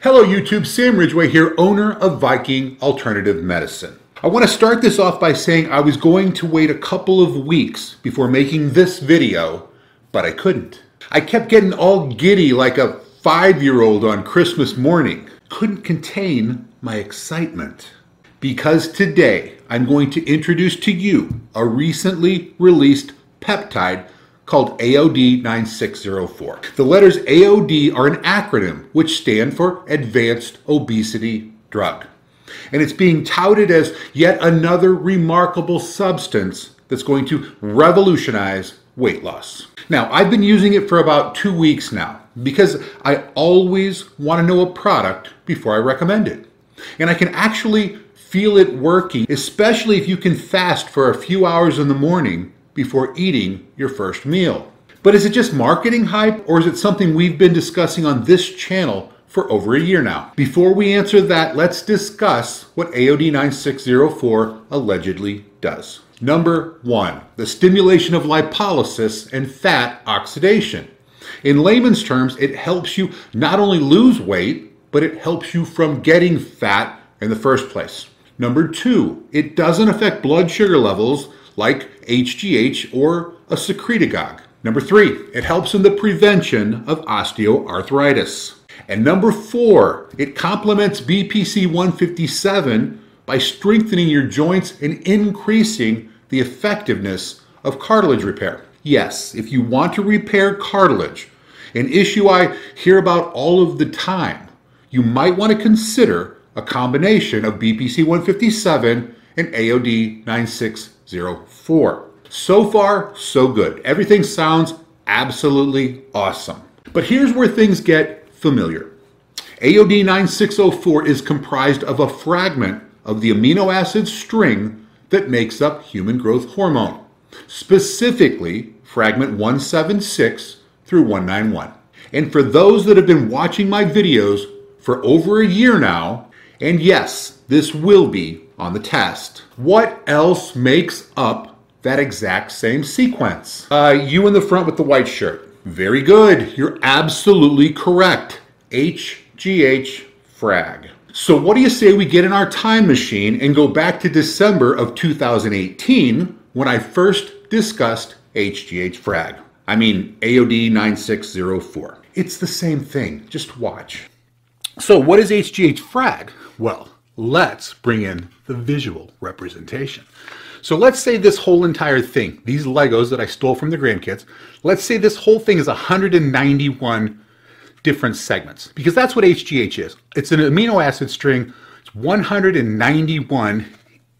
Hello, YouTube. Sam Ridgway here, owner of Viking Alternative Medicine. I want to start this off by saying I was going to wait a couple of weeks before making this video, but I couldn't. I kept getting all giddy like a five year old on Christmas morning. Couldn't contain my excitement. Because today I'm going to introduce to you a recently released peptide called AOD 9604. The letters AOD are an acronym which stand for Advanced Obesity Drug. And it's being touted as yet another remarkable substance that's going to revolutionize weight loss. Now, I've been using it for about two weeks now because I always want to know a product before I recommend it. And I can actually feel it working, especially if you can fast for a few hours in the morning before eating your first meal. But is it just marketing hype or is it something we've been discussing on this channel for over a year now? Before we answer that, let's discuss what AOD 9604 allegedly does. Number one, the stimulation of lipolysis and fat oxidation. In layman's terms, it helps you not only lose weight, but it helps you from getting fat in the first place. Number two, it doesn't affect blood sugar levels like HGH or a secretagogue. Number three, it helps in the prevention of osteoarthritis. And number four, it complements BPC 157 by strengthening your joints and increasing the effectiveness of cartilage repair. Yes, if you want to repair cartilage, an issue I hear about all of the time, you might want to consider a combination of BPC 157 and AOD 9604. So far, so good. Everything sounds absolutely awesome. But here's where things get familiar. AOD 9604 is comprised of a fragment of the amino acid string that makes up human growth hormone, specifically fragment 176 through 191. And for those that have been watching my videos for over a year now, and yes, this will be on the test, what else makes up that exact same sequence. Uh, you in the front with the white shirt. Very good. You're absolutely correct. HGH frag. So, what do you say we get in our time machine and go back to December of 2018 when I first discussed HGH frag? I mean, AOD 9604. It's the same thing. Just watch. So, what is HGH frag? Well, let's bring in the visual representation. So let's say this whole entire thing, these Legos that I stole from the grandkids, let's say this whole thing is 191 different segments because that's what HGH is. It's an amino acid string. It's 191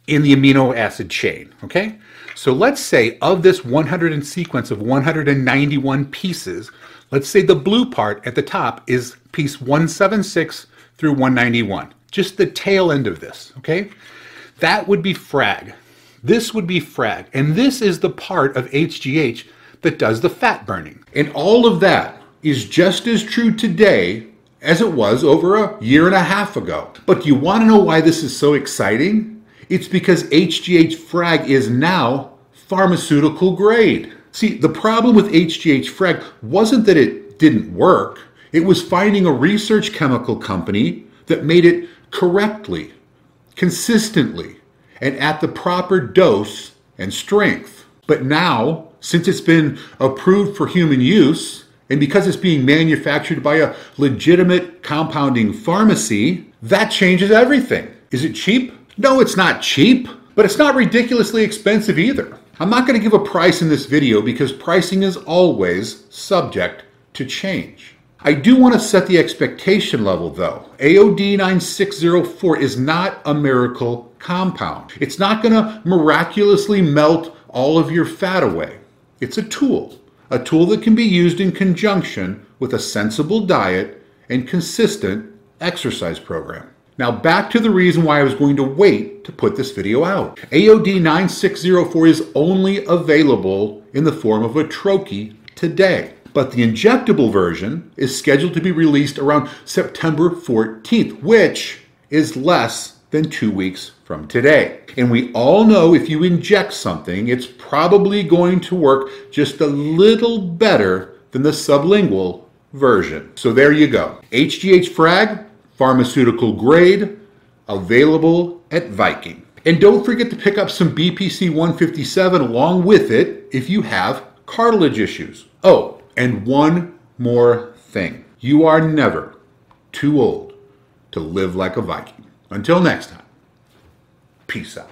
in the amino acid chain, okay? So let's say of this 100 sequence of 191 pieces, let's say the blue part at the top is piece 176 through 191, just the tail end of this, okay? That would be frag. This would be frag. And this is the part of HGH that does the fat burning. And all of that is just as true today as it was over a year and a half ago. But do you want to know why this is so exciting? It's because HGH frag is now pharmaceutical grade. See, the problem with HGH frag wasn't that it didn't work, it was finding a research chemical company that made it correctly, consistently, and at the proper dose and strength. But now, since it's been approved for human use, and because it's being manufactured by a legitimate compounding pharmacy, that changes everything. Is it cheap? No, it's not cheap, but it's not ridiculously expensive either. I'm not going to give a price in this video because pricing is always subject to change. I do want to set the expectation level though. AOD 9604 is not a miracle compound. It's not going to miraculously melt all of your fat away. It's a tool, a tool that can be used in conjunction with a sensible diet and consistent exercise program. Now back to the reason why I was going to wait to put this video out. AOD 9604 is only available in the form of a troche today but the injectable version is scheduled to be released around September 14th, which is less than two weeks from today. And we all know if you inject something, it's probably going to work just a little better than the sublingual version. So there you go. HGH Frag, pharmaceutical grade, available at Viking. And don't forget to pick up some BPC 157 along with it if you have cartilage issues. Oh, and one more thing you are never too old to live like a Viking. Until next time, peace out.